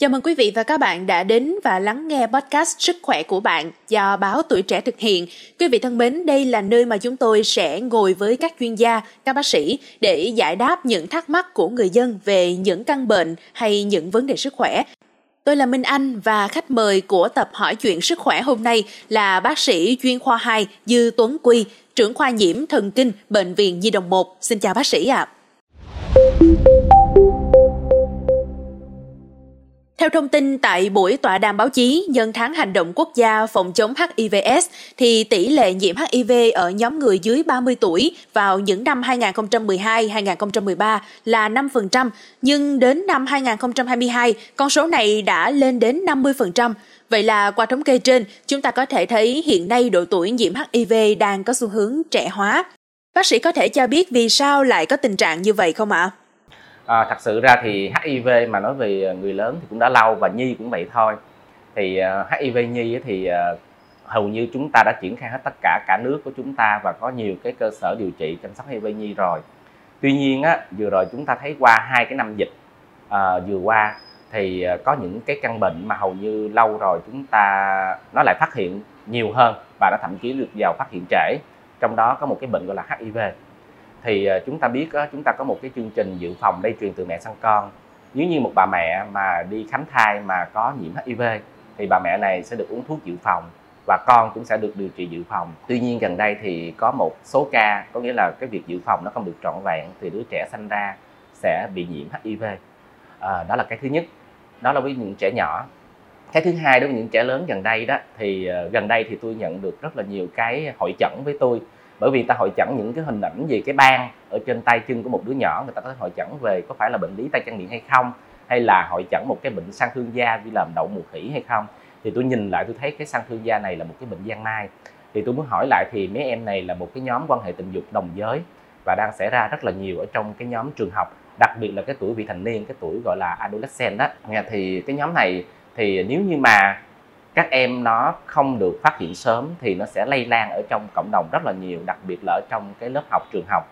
Chào mừng quý vị và các bạn đã đến và lắng nghe podcast Sức khỏe của bạn do báo Tuổi Trẻ thực hiện. Quý vị thân mến, đây là nơi mà chúng tôi sẽ ngồi với các chuyên gia, các bác sĩ để giải đáp những thắc mắc của người dân về những căn bệnh hay những vấn đề sức khỏe. Tôi là Minh Anh và khách mời của tập hỏi chuyện sức khỏe hôm nay là bác sĩ chuyên khoa 2 Dư Tuấn Quy, trưởng khoa nhiễm thần kinh Bệnh viện Nhi Đồng 1. Xin chào bác sĩ ạ. À. Theo thông tin tại buổi tọa đàm báo chí nhân tháng hành động quốc gia phòng chống HIVS, thì tỷ lệ nhiễm HIV ở nhóm người dưới 30 tuổi vào những năm 2012-2013 là 5%, nhưng đến năm 2022, con số này đã lên đến 50%. Vậy là qua thống kê trên, chúng ta có thể thấy hiện nay độ tuổi nhiễm HIV đang có xu hướng trẻ hóa. Bác sĩ có thể cho biết vì sao lại có tình trạng như vậy không ạ? À? thật sự ra thì HIV mà nói về người lớn thì cũng đã lâu và nhi cũng vậy thôi. Thì à, uh, HIV nhi thì uh, hầu như chúng ta đã triển khai hết tất cả cả nước của chúng ta và có nhiều cái cơ sở điều trị chăm sóc HIV nhi rồi. Tuy nhiên á vừa rồi chúng ta thấy qua hai cái năm dịch uh, vừa qua thì có những cái căn bệnh mà hầu như lâu rồi chúng ta nó lại phát hiện nhiều hơn và nó thậm chí được vào phát hiện trễ. Trong đó có một cái bệnh gọi là HIV thì ờ, chúng ta biết chúng ta có một cái chương trình dự phòng lây truyền từ mẹ sang con. Nếu như một bà mẹ mà đi khám thai mà có nhiễm HIV thì bà mẹ này sẽ được uống thuốc dự phòng và con cũng sẽ được điều trị dự phòng. Tuy nhiên gần đây thì có một số ca có nghĩa là cái việc dự phòng nó không được trọn vẹn thì đứa trẻ sinh ra sẽ bị nhiễm HIV à, ờ, đó là cái thứ nhất. Đó là với những trẻ nhỏ. Cái thứ hai đối với những trẻ lớn gần đây đó thì ờ, gần đây thì tôi nhận được rất là nhiều cái hội chẩn với tôi bởi vì ta hội chẩn những cái hình ảnh về cái ban ở trên tay chân của một đứa nhỏ, người ta có thể hội chẩn về có phải là bệnh lý tay chân miệng hay không, hay là hội chẩn một cái bệnh sang thương da vì làm đậu mùa khỉ hay không. Thì tôi nhìn lại tôi thấy cái sang thương da này là một cái bệnh giang mai. Thì tôi muốn hỏi lại thì mấy em này là một cái nhóm quan hệ tình dục đồng giới và đang xảy ra rất là nhiều ở trong cái nhóm trường học, đặc biệt là cái tuổi vị thành niên, cái tuổi gọi là adolescent đó. Thì cái nhóm này thì nếu như mà các em nó không được phát hiện sớm thì nó sẽ lây lan ở trong cộng đồng rất là nhiều đặc biệt là ở trong cái lớp học trường học.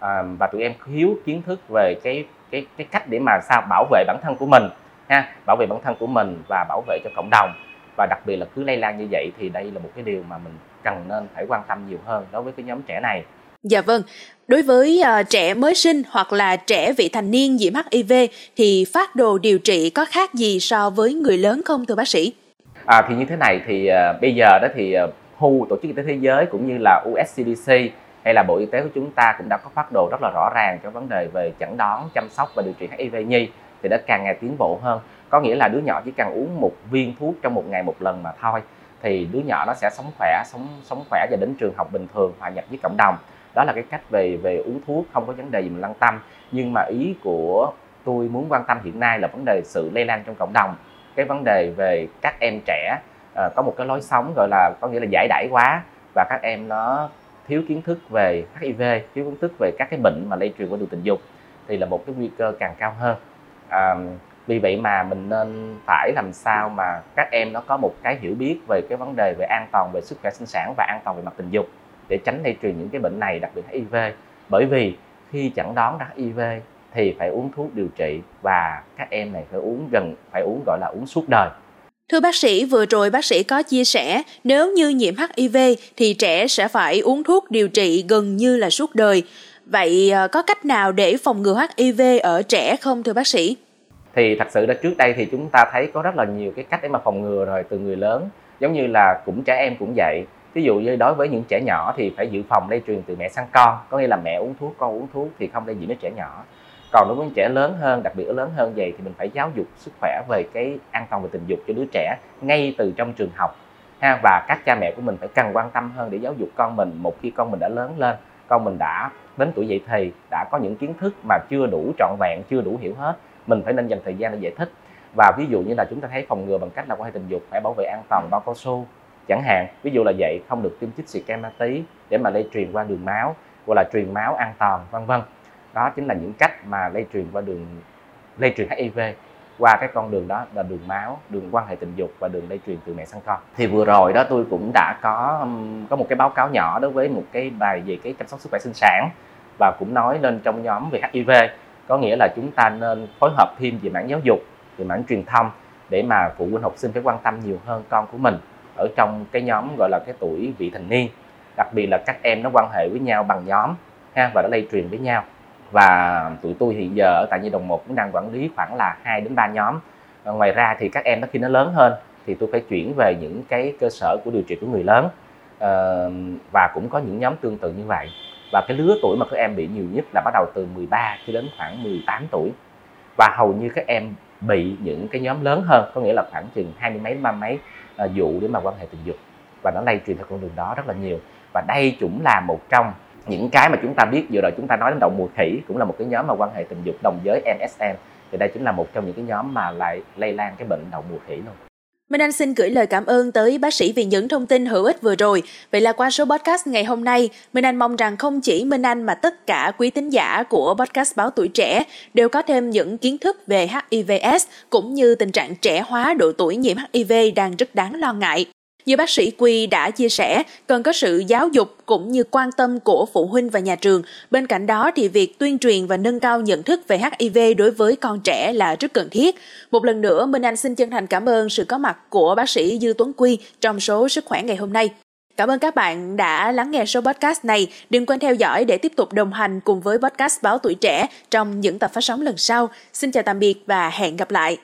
À, và tụi em thiếu kiến thức về cái cái cái cách để mà sao bảo vệ bản thân của mình ha bảo vệ bản thân của mình và bảo vệ cho cộng đồng. Và đặc biệt là cứ lây lan như vậy thì đây là một cái điều mà mình cần nên phải quan tâm nhiều hơn đối với cái nhóm trẻ này. Dạ vâng, đối với uh, trẻ mới sinh hoặc là trẻ vị thành niên nhiễm HIV thì phát đồ điều trị có khác gì so với người lớn không thưa bác sĩ? À, thì như thế này thì uh, bây giờ đó thì à, uh, WHO tổ chức y tế thế giới cũng như là USCDC hay là bộ y tế của chúng ta cũng đã có phát đồ rất là rõ ràng cho vấn đề về chẩn đoán chăm sóc và điều trị HIV nhi thì đã càng ngày tiến bộ hơn. Có nghĩa là đứa nhỏ chỉ cần uống một viên thuốc trong một ngày một lần mà thôi thì đứa nhỏ nó sẽ sống khỏe sống sống khỏe và đến trường học bình thường hòa nhập với cộng đồng. Đó là cái cách về về uống thuốc không có vấn đề gì mình lăn tâm nhưng mà ý của tôi muốn quan tâm hiện nay là vấn đề sự lây lan trong cộng đồng cái vấn đề về các em trẻ uh, có một cái lối sống gọi là có nghĩa là giải đãi quá và các em nó thiếu kiến thức về HIV thiếu kiến thức về các cái bệnh mà lây truyền qua đường tình dục thì là một cái nguy cơ càng cao hơn. À, vì vậy mà mình nên phải làm sao mà các em nó có một cái hiểu biết về cái vấn đề về an toàn về sức khỏe sinh sản và an toàn về mặt tình dục để tránh lây truyền những cái bệnh này đặc biệt HIV bởi vì khi chẩn đoán ra HIV thì phải uống thuốc điều trị và các em này phải uống gần phải uống gọi là uống suốt đời Thưa bác sĩ, vừa rồi bác sĩ có chia sẻ nếu như nhiễm HIV thì trẻ sẽ phải uống thuốc điều trị gần như là suốt đời. Vậy ờ, có cách nào để phòng ngừa HIV ở trẻ không thưa bác sĩ? Thì thật sự là trước đây thì chúng ta thấy có rất là nhiều cái cách để mà phòng ngừa rồi từ người lớn. Giống như là cũng trẻ em cũng vậy. Ví dụ như đối với những trẻ nhỏ thì phải dự phòng lây truyền từ mẹ sang con. Có nghĩa là mẹ uống thuốc, con uống thuốc thì không lây nhiễm đến trẻ nhỏ còn đối với trẻ lớn hơn, đặc biệt lớn hơn vậy, thì mình phải giáo dục sức khỏe về cái an toàn về tình dục cho đứa trẻ ngay từ trong trường học. Ha, và các cha mẹ của mình phải cần quan tâm hơn để giáo dục con mình một khi con mình đã lớn lên, con mình đã đến tuổi dậy thì, đã có những kiến thức mà chưa đủ trọn vẹn, chưa đủ hiểu hết, mình phải nên dành thời gian để giải thích. Và ví dụ như là chúng ta thấy phòng ngừa bằng cách là quan hệ tình dục, phải bảo vệ an toàn bao cao su, chẳng hạn. Ví dụ là vậy, không được tiêm chích xịt kem ma tí để mà lây truyền qua đường máu hoặc là truyền máu an toàn, vân vân đó chính là những cách mà lây truyền qua đường lây truyền HIV qua cái con đường đó là đường máu, đường quan hệ tình dục và đường lây truyền từ mẹ sang con. Thì vừa rồi đó tôi cũng đã có có một cái báo cáo nhỏ đối với một cái bài về cái chăm sóc sức khỏe sinh sản và cũng nói lên trong nhóm về HIV có nghĩa là chúng ta nên phối hợp thêm về mảng giáo dục, về mảng truyền thông để mà phụ huynh học sinh phải quan tâm nhiều hơn con của mình ở trong cái nhóm gọi là cái tuổi vị thành niên. Đặc biệt là các em nó quan hệ với nhau bằng nhóm ha và nó lây truyền với nhau và tụi tôi hiện giờ ở tại nhi đồng một cũng đang quản lý khoảng là 2 đến 3 nhóm. À, ngoài ra thì các em nó khi nó lớn hơn thì tôi phải chuyển về những cái cơ sở của điều trị của người lớn. À, và cũng có những nhóm tương tự như vậy. Và cái lứa tuổi mà các em bị nhiều nhất là bắt đầu từ 13 cho đến khoảng 18 tuổi. Và hầu như các em bị những cái nhóm lớn hơn có nghĩa là khoảng chừng hai mươi mấy ba mấy ờ, vụ để mà quan hệ tình dục. Và nó lây truyền theo con đường đó rất là nhiều. Và đây cũng là một trong những cái mà chúng ta biết vừa rồi chúng ta nói đến đậu mùa khỉ cũng là một cái nhóm mà quan hệ tình dục đồng giới MSM thì đây chính là một trong những cái nhóm mà lại lây lan cái bệnh đậu mùa khỉ luôn Minh Anh xin gửi lời cảm ơn tới bác sĩ vì những thông tin hữu ích vừa rồi. Vậy là qua số podcast ngày hôm nay, Minh Anh mong rằng không chỉ Minh Anh mà tất cả quý tín giả của podcast Báo Tuổi Trẻ đều có thêm những kiến thức về HIVS cũng như tình trạng trẻ hóa độ tuổi nhiễm HIV đang rất đáng lo ngại. Như bác sĩ Quy đã chia sẻ, cần có sự giáo dục cũng như quan tâm của phụ huynh và nhà trường. Bên cạnh đó thì việc tuyên truyền và nâng cao nhận thức về HIV đối với con trẻ là rất cần thiết. Một lần nữa, Minh Anh xin chân thành cảm ơn sự có mặt của bác sĩ Dư Tuấn Quy trong số Sức khỏe ngày hôm nay. Cảm ơn các bạn đã lắng nghe số podcast này. Đừng quên theo dõi để tiếp tục đồng hành cùng với podcast Báo Tuổi Trẻ trong những tập phát sóng lần sau. Xin chào tạm biệt và hẹn gặp lại.